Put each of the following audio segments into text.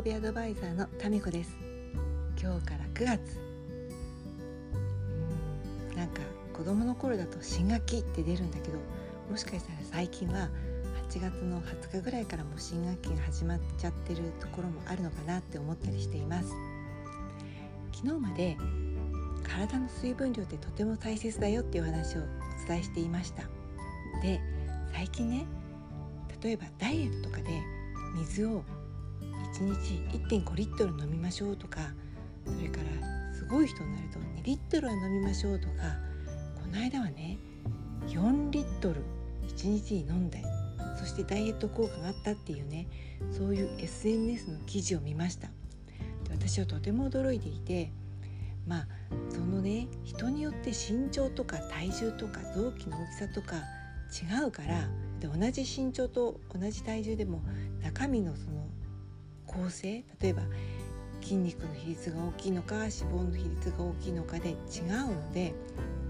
びアドバイザーのタミコです。今日から9月。うんなんか子供の頃だと新学期って出るんだけどもしかしたら最近は8月の20日ぐらいからもう新学期が始まっちゃってるところもあるのかなって思ったりしています。昨日まで体の水分量ってとても大切だよっていう話をお伝えしていました。で最近ね例えばダイエットとかで水を1日1.5リットル飲みましょうとかそれからすごい人になると2リットルは飲みましょうとかこの間はね4リットル1日に飲んでそしてダイエット効果があったっていうねそういう SNS の記事を見ました。で私はとても驚いていてまあそのね人によって身長とか体重とか臓器の大きさとか違うからで同じ身長と同じ体重でも中身のその構成例えば筋肉の比率が大きいのか脂肪の比率が大きいのかで違うので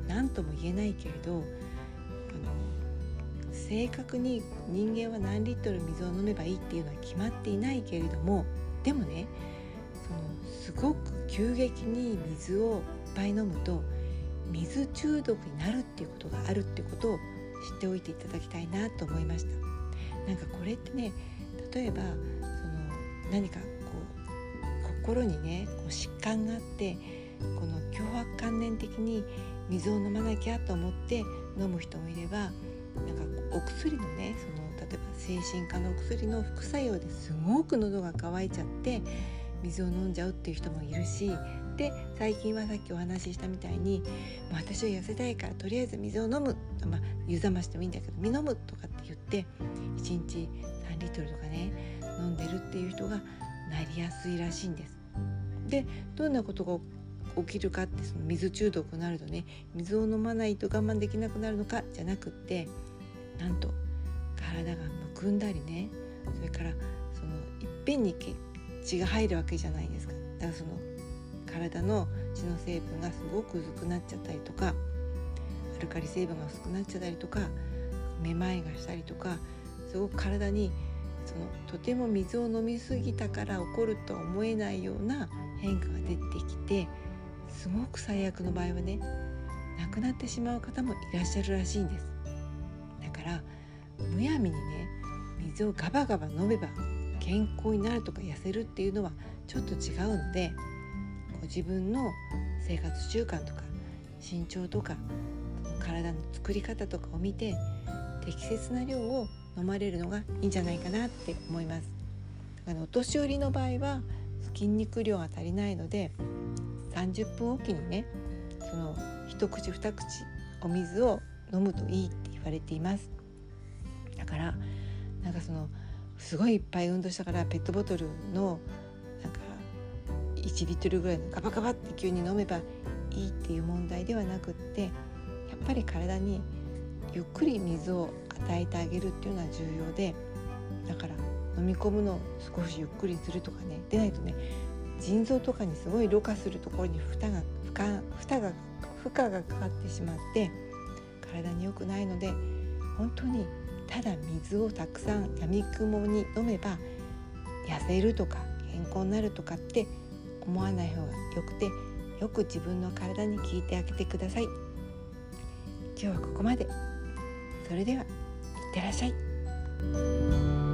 何とも言えないけれどあの正確に人間は何リットル水を飲めばいいっていうのは決まっていないけれどもでもねそのすごく急激に水をいっぱい飲むと水中毒になるっていうことがあるってことを知っておいていただきたいなと思いました。なんかこれってね例えばその何かこう心にねこう疾患があってこの強迫観念的に水を飲まなきゃと思って飲む人もいればなんかお薬のねその例えば精神科のお薬の副作用ですごく喉が渇いちゃって水を飲んじゃうっていう人もいるしで最近はさっきお話ししたみたいにもう私は痩せたいからとりあえず水を飲む、まあ、湯冷ましてもいいんだけど身飲むとかって言って1日3リットルとかね飲んでるっていう人がなりやすいらしいんです。でどんなことが起きるかってその水中毒になるとね水を飲まないと我慢できなくなるのかじゃなくってなんと体がむくんだりねそれからそのいっぺんに血が入るわけじゃないですかだからその体の血の成分がすごく薄くなっちゃったりとかアルカリ成分が薄くなっちゃったりとかめまいがしたりとかすごく体にそのとても水を飲み過ぎたから起こるとは思えないような変化が出てきてすごく最悪の場合はね亡くなってしまう方もいらっしゃるらしいんです。だからむやみにね水をガバガバ飲めば健康になるとか痩せるっていうのはちょっと違うのでご自分の生活習慣とか身長とか体の作り方とかを見て適切な量を飲まれるのがいいんじゃないかなって思います。だからお年寄りの場合は筋肉量が足りないので30分おきにねその一口二口お水を飲むといいって言われています。だからなんかそのすごいいっぱい運動したからペットボトルのなんか1リットルぐらいのガバガバって急に飲めばいいっていう問題ではなくってやっぱり体にゆっくり水を与えてあげるっていうのは重要でだから飲み込むのを少しゆっくりするとかねでないとね腎臓とかにすごいろ過するところに負担が負荷負荷が負荷がかかってしまって体に良くないので本当にただ水をたくさんやみくもに飲めば痩せるとか健康になるとかって思わない方がよくてよく自分の体に聞いてあげてください。今日はここまで。それでは。ってらっしゃい。